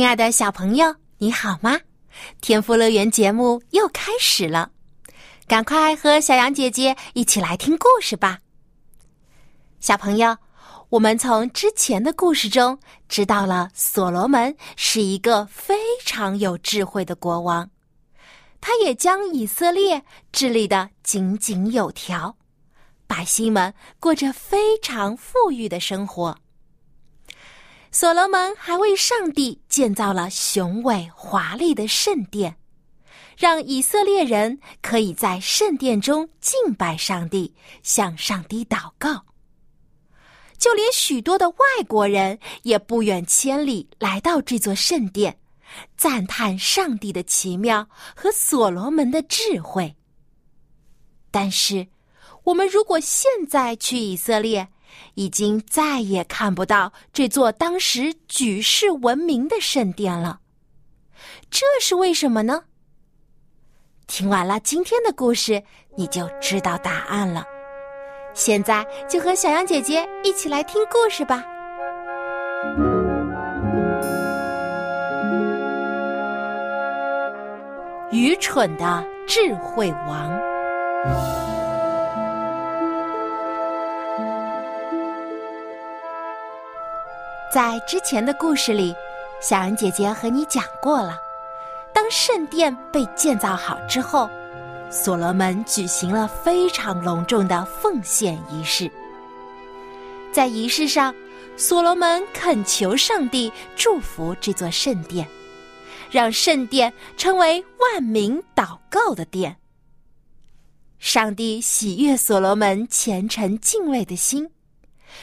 亲爱的小朋友，你好吗？天赋乐园节目又开始了，赶快和小羊姐姐一起来听故事吧。小朋友，我们从之前的故事中知道了，所罗门是一个非常有智慧的国王，他也将以色列治理的井井有条，百姓们过着非常富裕的生活。所罗门还为上帝建造了雄伟华丽的圣殿，让以色列人可以在圣殿中敬拜上帝，向上帝祷告。就连许多的外国人也不远千里来到这座圣殿，赞叹上帝的奇妙和所罗门的智慧。但是，我们如果现在去以色列，已经再也看不到这座当时举世闻名的圣殿了，这是为什么呢？听完了今天的故事，你就知道答案了。现在就和小羊姐姐一起来听故事吧。愚蠢的智慧王。在之前的故事里，小羊姐姐和你讲过了。当圣殿被建造好之后，所罗门举行了非常隆重的奉献仪式。在仪式上，所罗门恳求上帝祝福这座圣殿，让圣殿成为万民祷告的殿。上帝喜悦所罗门虔诚敬畏的心，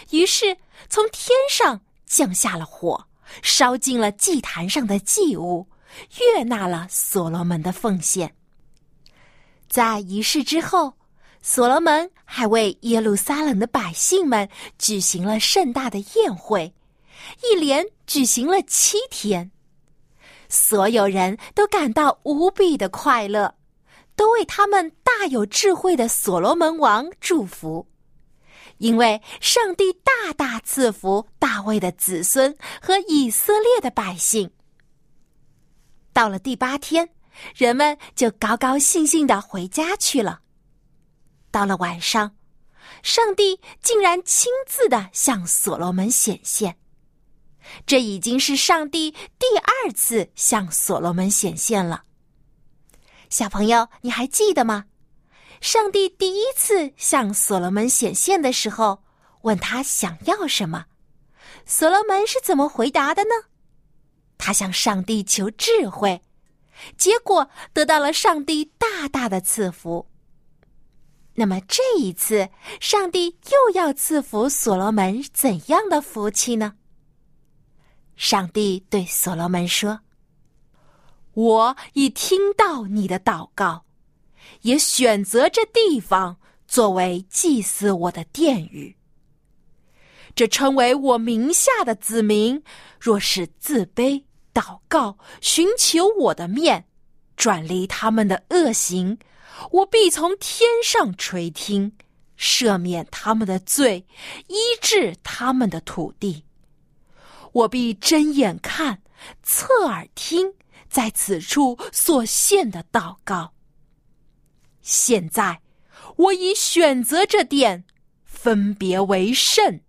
于是从天上。降下了火，烧尽了祭坛上的祭物，悦纳了所罗门的奉献。在仪式之后，所罗门还为耶路撒冷的百姓们举行了盛大的宴会，一连举行了七天。所有人都感到无比的快乐，都为他们大有智慧的所罗门王祝福。因为上帝大大赐福大卫的子孙和以色列的百姓。到了第八天，人们就高高兴兴的回家去了。到了晚上，上帝竟然亲自的向所罗门显现。这已经是上帝第二次向所罗门显现了。小朋友，你还记得吗？上帝第一次向所罗门显现的时候，问他想要什么，所罗门是怎么回答的呢？他向上帝求智慧，结果得到了上帝大大的赐福。那么这一次，上帝又要赐福所罗门怎样的福气呢？上帝对所罗门说：“我已听到你的祷告。”也选择这地方作为祭祀我的殿宇。这称为我名下的子民，若是自卑、祷告、寻求我的面，转离他们的恶行，我必从天上垂听，赦免他们的罪，医治他们的土地。我必睁眼看，侧耳听，在此处所献的祷告。现在，我已选择这殿，分别为圣，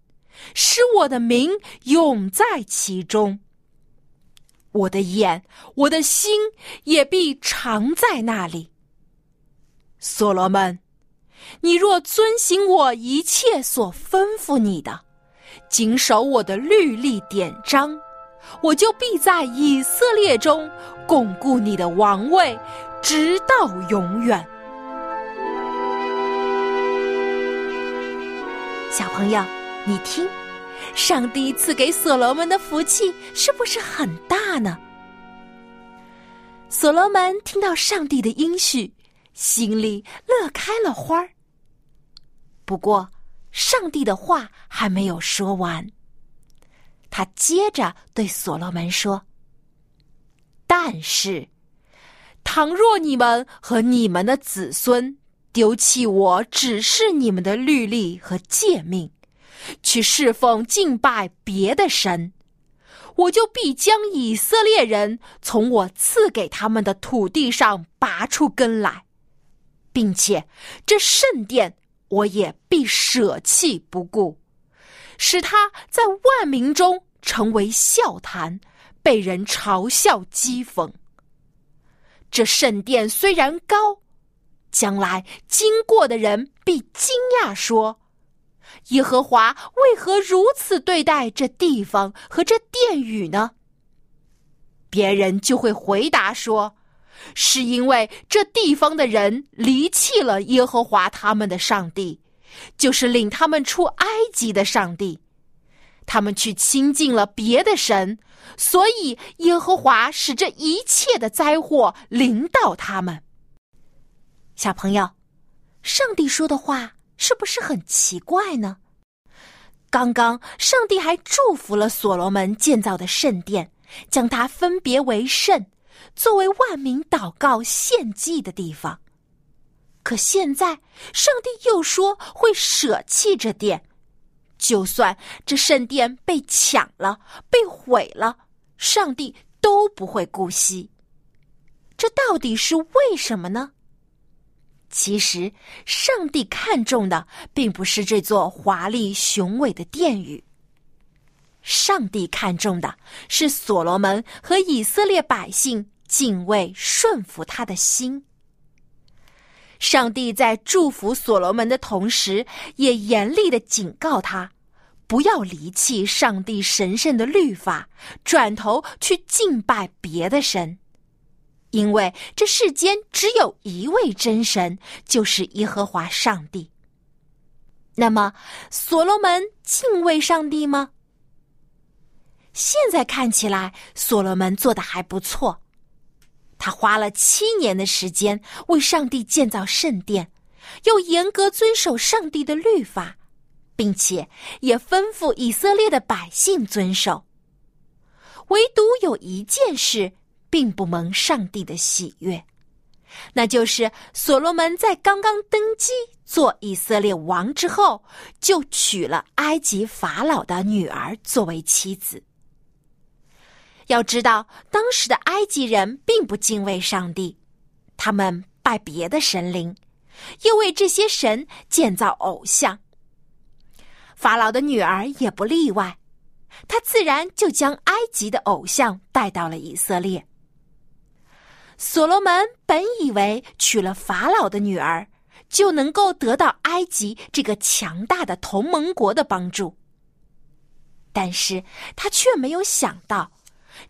使我的名永在其中。我的眼，我的心也必常在那里。所罗门，你若遵行我一切所吩咐你的，谨守我的律例典章，我就必在以色列中巩固你的王位，直到永远。小朋友，你听，上帝赐给所罗门的福气是不是很大呢？所罗门听到上帝的应许，心里乐开了花儿。不过，上帝的话还没有说完，他接着对所罗门说：“但是，倘若你们和你们的子孙丢弃我只是你们的律例和诫命，去侍奉敬拜别的神。”我就必将以色列人从我赐给他们的土地上拔出根来，并且这圣殿我也必舍弃不顾，使他在万民中成为笑谈，被人嘲笑讥讽。这圣殿虽然高，将来经过的人必惊讶说。耶和华为何如此对待这地方和这殿宇呢？别人就会回答说：“是因为这地方的人离弃了耶和华他们的上帝，就是领他们出埃及的上帝。他们去亲近了别的神，所以耶和华使这一切的灾祸临到他们。”小朋友，上帝说的话。是不是很奇怪呢？刚刚上帝还祝福了所罗门建造的圣殿，将它分别为圣，作为万民祷告献祭的地方。可现在上帝又说会舍弃这殿，就算这圣殿被抢了、被毁了，上帝都不会姑息。这到底是为什么呢？其实，上帝看重的并不是这座华丽雄伟的殿宇。上帝看重的是所罗门和以色列百姓敬畏顺服他的心。上帝在祝福所罗门的同时，也严厉的警告他，不要离弃上帝神圣的律法，转头去敬拜别的神。因为这世间只有一位真神，就是耶和华上帝。那么，所罗门敬畏上帝吗？现在看起来，所罗门做的还不错。他花了七年的时间为上帝建造圣殿，又严格遵守上帝的律法，并且也吩咐以色列的百姓遵守。唯独有一件事。并不蒙上帝的喜悦，那就是所罗门在刚刚登基做以色列王之后，就娶了埃及法老的女儿作为妻子。要知道，当时的埃及人并不敬畏上帝，他们拜别的神灵，又为这些神建造偶像。法老的女儿也不例外，她自然就将埃及的偶像带到了以色列。所罗门本以为娶了法老的女儿，就能够得到埃及这个强大的同盟国的帮助，但是他却没有想到，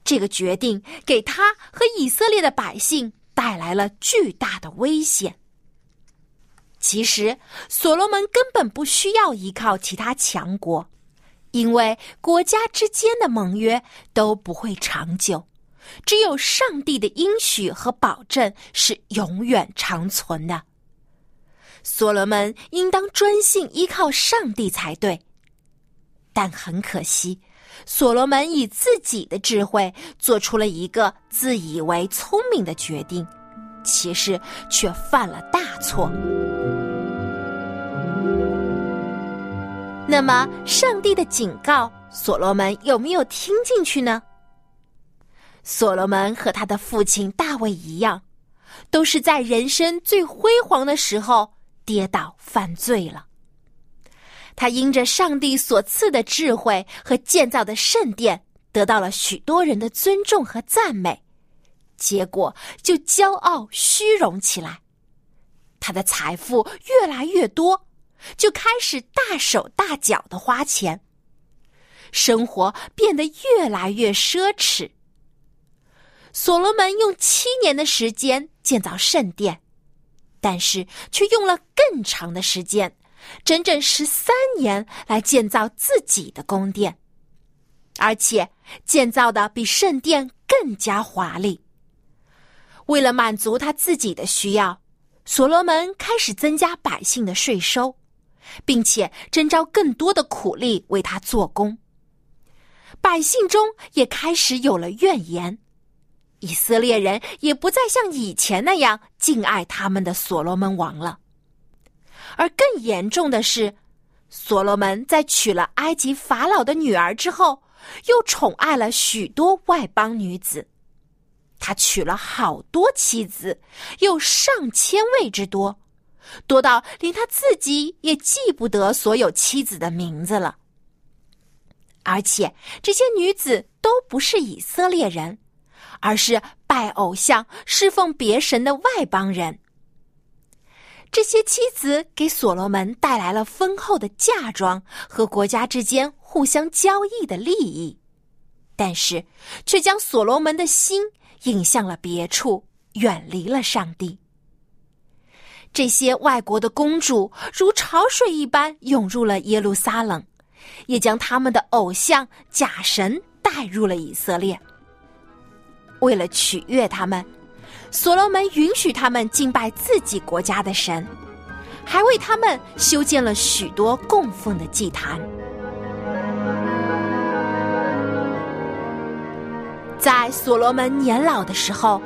这个决定给他和以色列的百姓带来了巨大的危险。其实，所罗门根本不需要依靠其他强国，因为国家之间的盟约都不会长久。只有上帝的应许和保证是永远长存的。所罗门应当专心依靠上帝才对，但很可惜，所罗门以自己的智慧做出了一个自以为聪明的决定，其实却犯了大错。那么，上帝的警告，所罗门有没有听进去呢？所罗门和他的父亲大卫一样，都是在人生最辉煌的时候跌倒犯罪了。他因着上帝所赐的智慧和建造的圣殿，得到了许多人的尊重和赞美，结果就骄傲虚荣起来。他的财富越来越多，就开始大手大脚的花钱，生活变得越来越奢侈。所罗门用七年的时间建造圣殿，但是却用了更长的时间整整十三年来建造自己的宫殿，而且建造的比圣殿更加华丽。为了满足他自己的需要，所罗门开始增加百姓的税收，并且征召更多的苦力为他做工。百姓中也开始有了怨言，以色列人也不再像以前那样敬爱他们的所罗门王了。而更严重的是，所罗门在娶了埃及法老的女儿之后，又宠爱了许多外邦女子。他娶了好多妻子，有上千位之多，多到连他自己也记不得所有妻子的名字了。而且这些女子都不是以色列人，而是拜偶像、侍奉别神的外邦人。这些妻子给所罗门带来了丰厚的嫁妆和国家之间互相交易的利益，但是却将所罗门的心引向了别处，远离了上帝。这些外国的公主如潮水一般涌入了耶路撒冷，也将他们的偶像假神带入了以色列。为了取悦他们。所罗门允许他们敬拜自己国家的神，还为他们修建了许多供奉的祭坛。在所罗门年老的时候，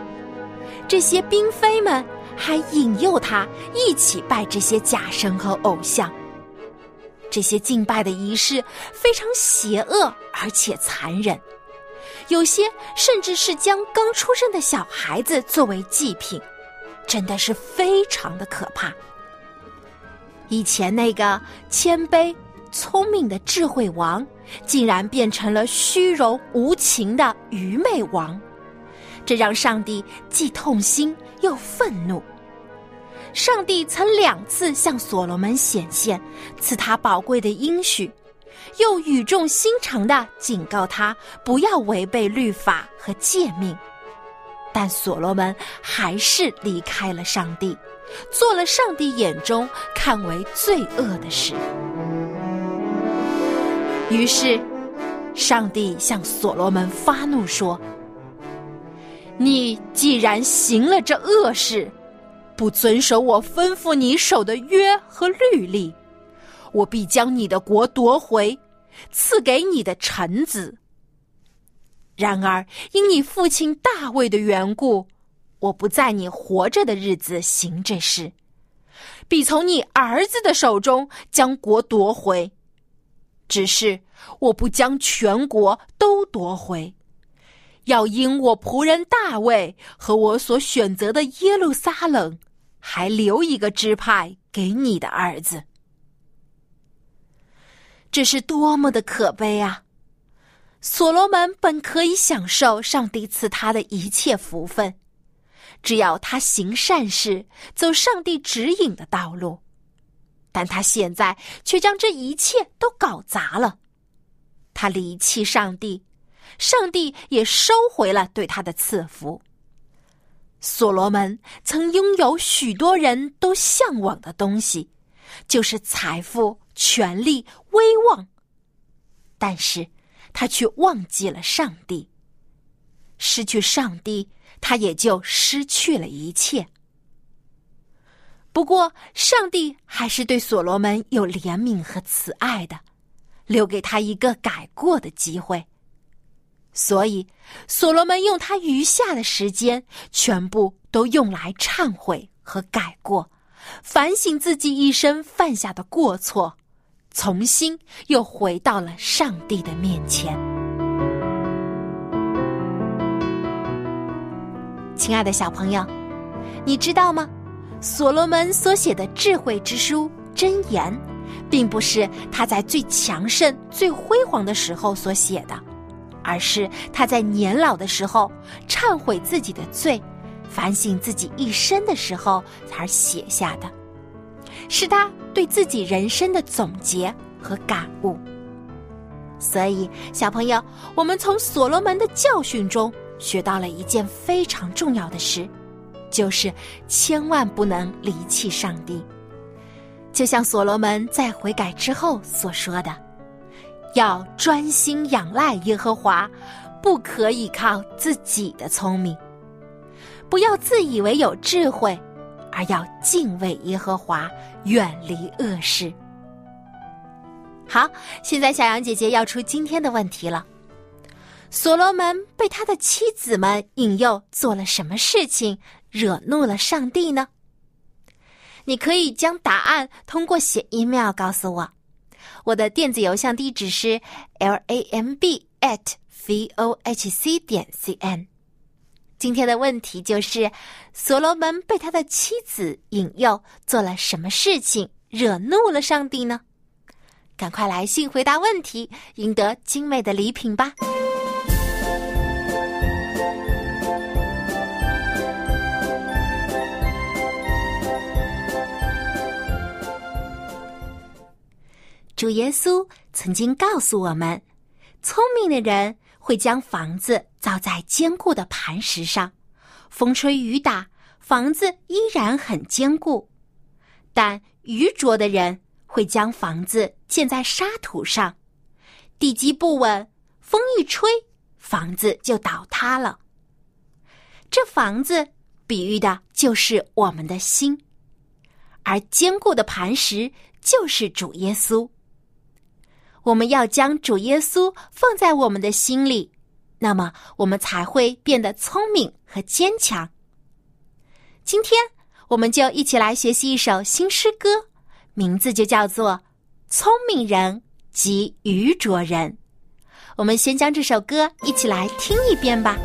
这些嫔妃们还引诱他一起拜这些假神和偶像。这些敬拜的仪式非常邪恶而且残忍。有些甚至是将刚出生的小孩子作为祭品，真的是非常的可怕。以前那个谦卑、聪明的智慧王，竟然变成了虚荣、无情的愚昧王，这让上帝既痛心又愤怒。上帝曾两次向所罗门显现，赐他宝贵的应许。又语重心长的警告他不要违背律法和诫命，但所罗门还是离开了上帝，做了上帝眼中看为罪恶的事。于是，上帝向所罗门发怒说：“你既然行了这恶事，不遵守我吩咐你守的约和律例。”我必将你的国夺回，赐给你的臣子。然而，因你父亲大卫的缘故，我不在你活着的日子行这事，必从你儿子的手中将国夺回。只是我不将全国都夺回，要因我仆人大卫和我所选择的耶路撒冷，还留一个支派给你的儿子。这是多么的可悲啊！所罗门本可以享受上帝赐他的一切福分，只要他行善事，走上帝指引的道路，但他现在却将这一切都搞砸了。他离弃上帝，上帝也收回了对他的赐福。所罗门曾拥有许多人都向往的东西，就是财富。权力、威望，但是他却忘记了上帝。失去上帝，他也就失去了一切。不过，上帝还是对所罗门有怜悯和慈爱的，留给他一个改过的机会。所以，所罗门用他余下的时间，全部都用来忏悔和改过，反省自己一生犯下的过错。重新又回到了上帝的面前。亲爱的小朋友，你知道吗？所罗门所写的智慧之书《箴言》，并不是他在最强盛、最辉煌的时候所写的，而是他在年老的时候忏悔自己的罪、反省自己一生的时候才写下的。是他对自己人生的总结和感悟。所以，小朋友，我们从所罗门的教训中学到了一件非常重要的事，就是千万不能离弃上帝。就像所罗门在悔改之后所说的：“要专心仰赖耶和华，不可以靠自己的聪明，不要自以为有智慧，而要敬畏耶和华，远离恶事。”好，现在小杨姐姐要出今天的问题了。所罗门被他的妻子们引诱做了什么事情，惹怒了上帝呢？你可以将答案通过写 email 告诉我，我的电子邮箱地址是 l a m b at v o h c 点 c n。今天的问题就是：所罗门被他的妻子引诱做了什么事情，惹怒了上帝呢？赶快来信回答问题，赢得精美的礼品吧！主耶稣曾经告诉我们，聪明的人会将房子造在坚固的磐石上，风吹雨打，房子依然很坚固；但愚拙的人会将房子建在沙土上，地基不稳，风一吹，房子就倒塌了。这房子比喻的就是我们的心，而坚固的磐石就是主耶稣。我们要将主耶稣放在我们的心里，那么我们才会变得聪明和坚强。今天，我们就一起来学习一首新诗歌，名字就叫做《聪明人及愚拙人》。我们先将这首歌一起来听一遍吧。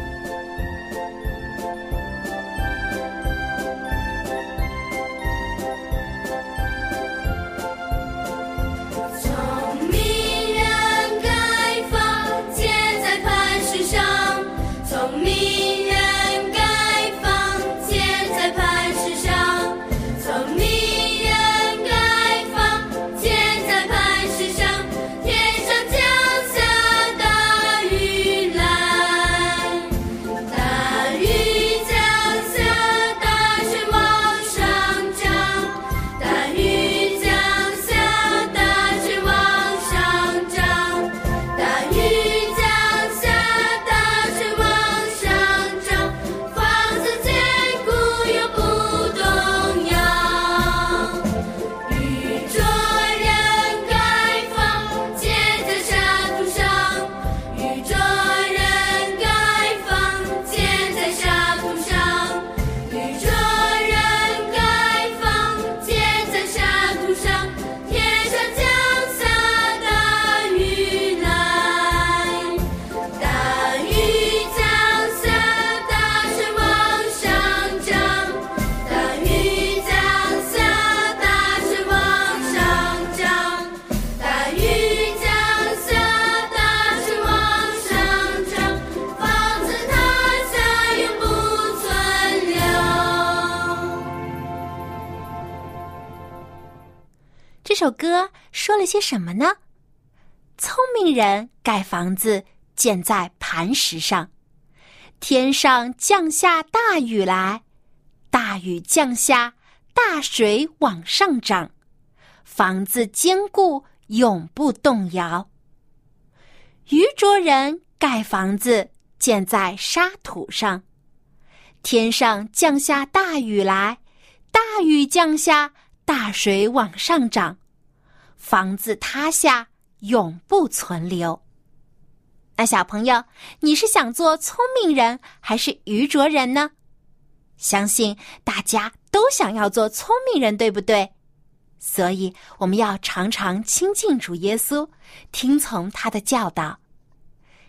首歌说了些什么呢？聪明人盖房子建在磐石上，天上降下大雨来，大雨降下，大水往上涨，房子坚固，永不动摇。愚拙人盖房子建在沙土上，天上降下大雨来，大雨降下，大水往上涨。房子塌下，永不存留。那小朋友，你是想做聪明人还是愚拙人呢？相信大家都想要做聪明人，对不对？所以我们要常常亲近主耶稣，听从他的教导。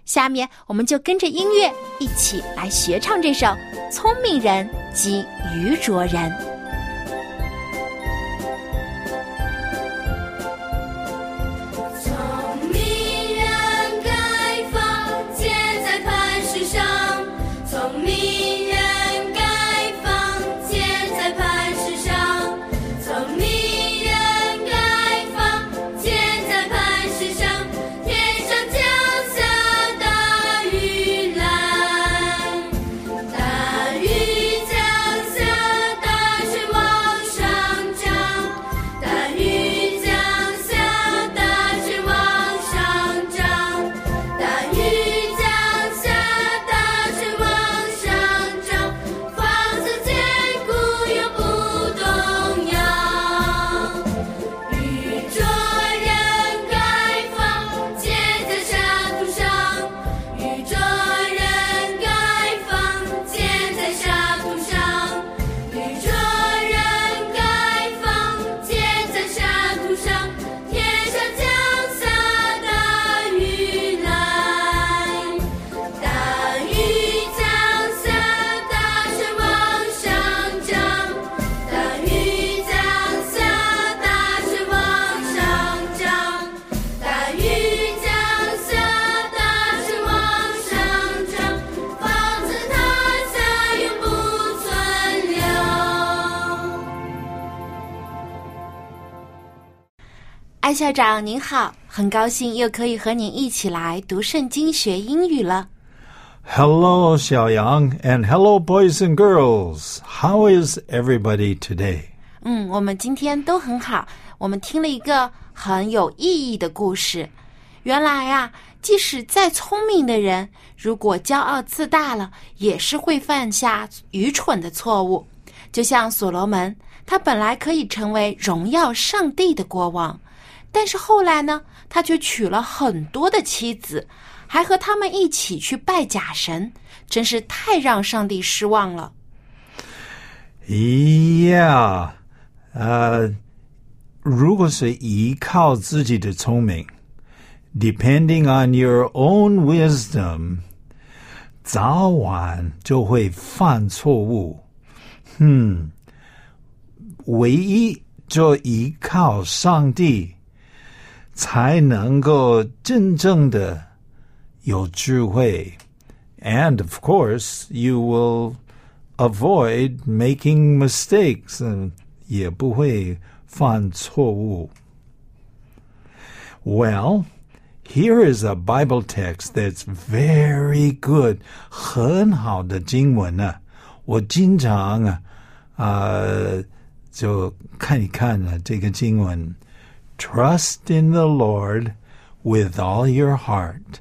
下面，我们就跟着音乐一起来学唱这首《聪明人及愚拙人》。校长您好，很高兴又可以和您一起来读圣经学英语了。Hello, Xiaoyang, and hello, boys and girls. How is everybody today? 嗯，我们今天都很好。我们听了一个很有意义的故事。原来啊，即使再聪明的人，如果骄傲自大了，也是会犯下愚蠢的错误。就像所罗门，他本来可以成为荣耀上帝的国王，但是后来呢，他却娶了很多的妻子，还和他们一起去拜假神，真是太让上帝失望了。Yeah. 呃，如果是依靠自己的聪明，depending on your own wisdom，早晚就会犯错误。嗯，唯一就依靠上帝，才能够真正的有智慧。And of course, you will avoid making mistakes 嗯，也不会犯错误。Well, here is a Bible text that's very good，很好的经文呢、我经常啊，呃，就看一看呢、这个经文。 Trust in the Lord with all your heart,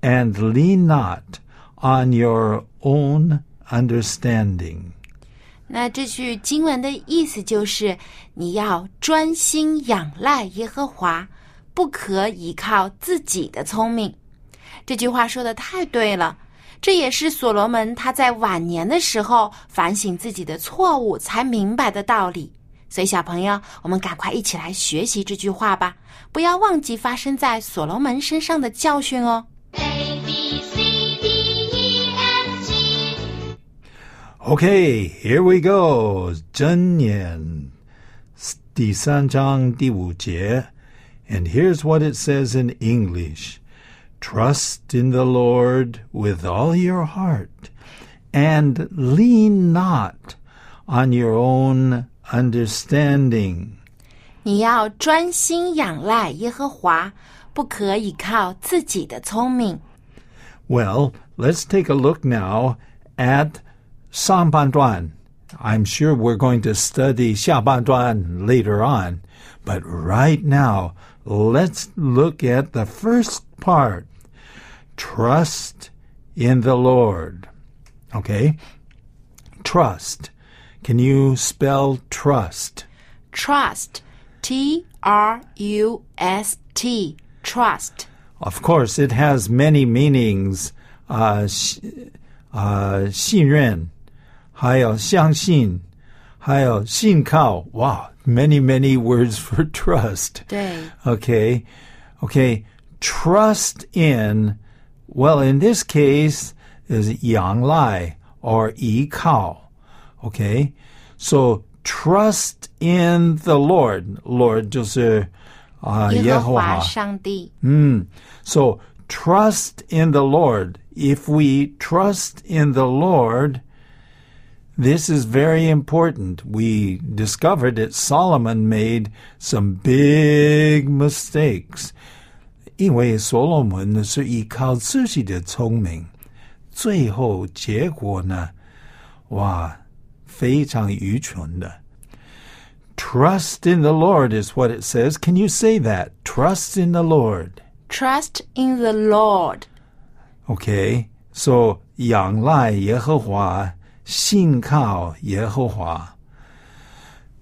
and lean not on your own understanding. 那这句经文的意思就是，你要专心仰赖耶和华，不可依靠自己的聪明。这句话说的太对了，这也是所罗门他在晚年的时候反省自己的错误才明白的道理。所以，小朋友，我们赶快一起来学习这句话吧，不要忘记发生在所罗门身上的教训哦。 A B C D E F G Okay, here we go. 箴言第三章第五节. And here's what it says in English. Trust in the Lord with all your heart, and lean not on your own understanding. 你要专心仰赖耶和华，不可以靠自己的聪明。 Well, let's take a look now at 上半段. I'm sure we're going to study 下半段 later on, but right now, let's look at the first part. Trust in the Lord. Okay? Trust. Can you spell trust? Trust, T R U S T, trust. Of course, it has many meanings. Uh, 信呃，信任，还有相信，还有信靠。Wow, many many words for trust. 对， Okay, okay. Trust in. Well, in this case, is 仰赖 or 依靠. Okay, so trust in the Lord. Lord 就是啊、耶和耶和华。华上帝。 So trust in the Lord. If we trust in the Lord, this is very important. We discovered that Solomon made some big mistakes. 因为所罗门呢是依靠自己的聪明，最后结果呢，哇， 非常愚蠢的。Trust in the Lord is what it says. Can you say that? Trust in the Lord. Trust in the Lord. Okay, so 仰赖耶和华，信靠耶和华。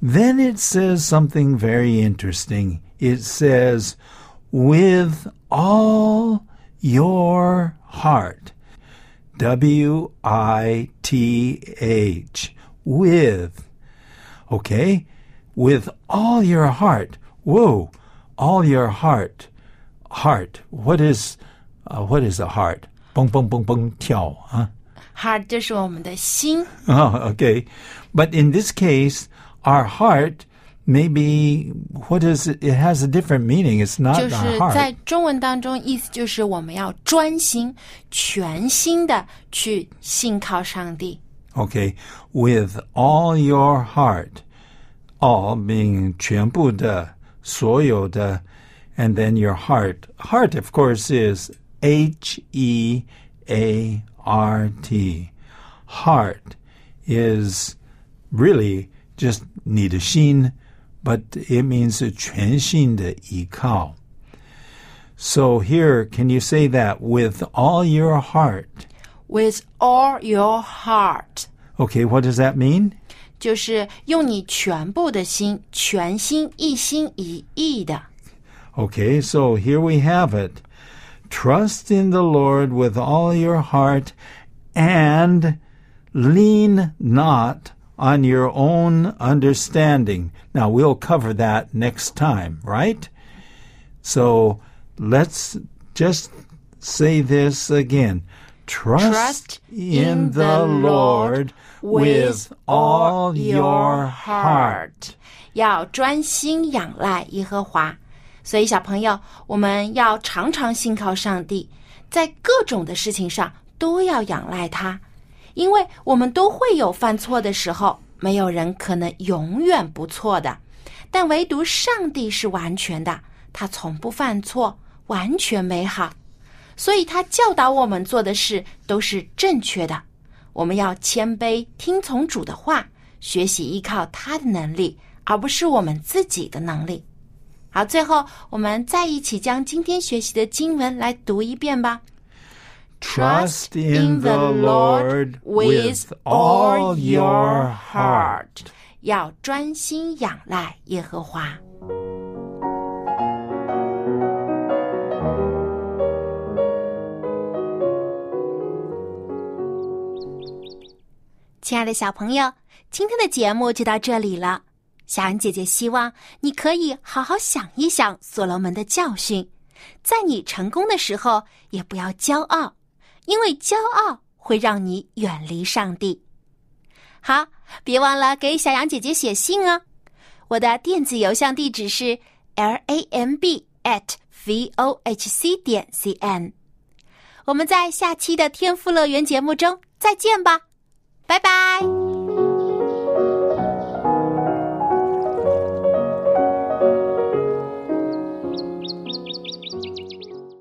Then it says something very interesting. It says, with all your heart. W I T H. With. Okay? With all your heart. Whoa. All your heart. Heart. What is uh, what is a heart? 蹦蹦蹦蹦跳, huh? Heart 就是我们的心， Oh, okay. But in this case, our heart maybe what is it? It has a different meaning. It's not 就 our 是 heart. 在中文当中，意思就是我们要专心、全心的去信靠上帝。 Okay, with all your heart, all being 全部的 所有的，and then your heart. Heart, of course, is H E A R T. Heart is really just 你的心 but it means 全心的依靠. So here, can you say that with all your heart? With all your heart， Okay, what does that mean? 就是用你全部的心，全心一心一意的。 Okay, so here we have it. Trust in the Lord with all your heart and lean not on your own understanding. Now, we'll cover that next time, right? So let's just say this again. Trust, in the Lord with all your heart. 要专心仰赖耶和华。所以，小朋友，我们要常常信靠上帝，在各种的事情上都要仰赖他，因为我们都会有犯错的时候，没有人可能永远不错的，但唯独上帝是完全的，他从不犯错，完全美好。所以他教导我们做的事都是正确的。我们要谦卑，听从主的话，学习依靠他的能力，而不是我们自己的能力。好，最后我们再一起将今天学习的经文来读一遍吧。Trust in the Lord with all your heart. 要专心仰赖耶和华。亲爱的小朋友，今天的节目就到这里了。小安姐姐希望你可以好好想一想所罗门的教训，在你成功的时候也不要骄傲，因为骄傲会让你远离上帝。好，别忘了给小羊姐姐写信哦。我的电子邮箱地址是 l a m b at v o h c 点 c n。我们在下期的天赋乐园节目中再见吧，拜拜。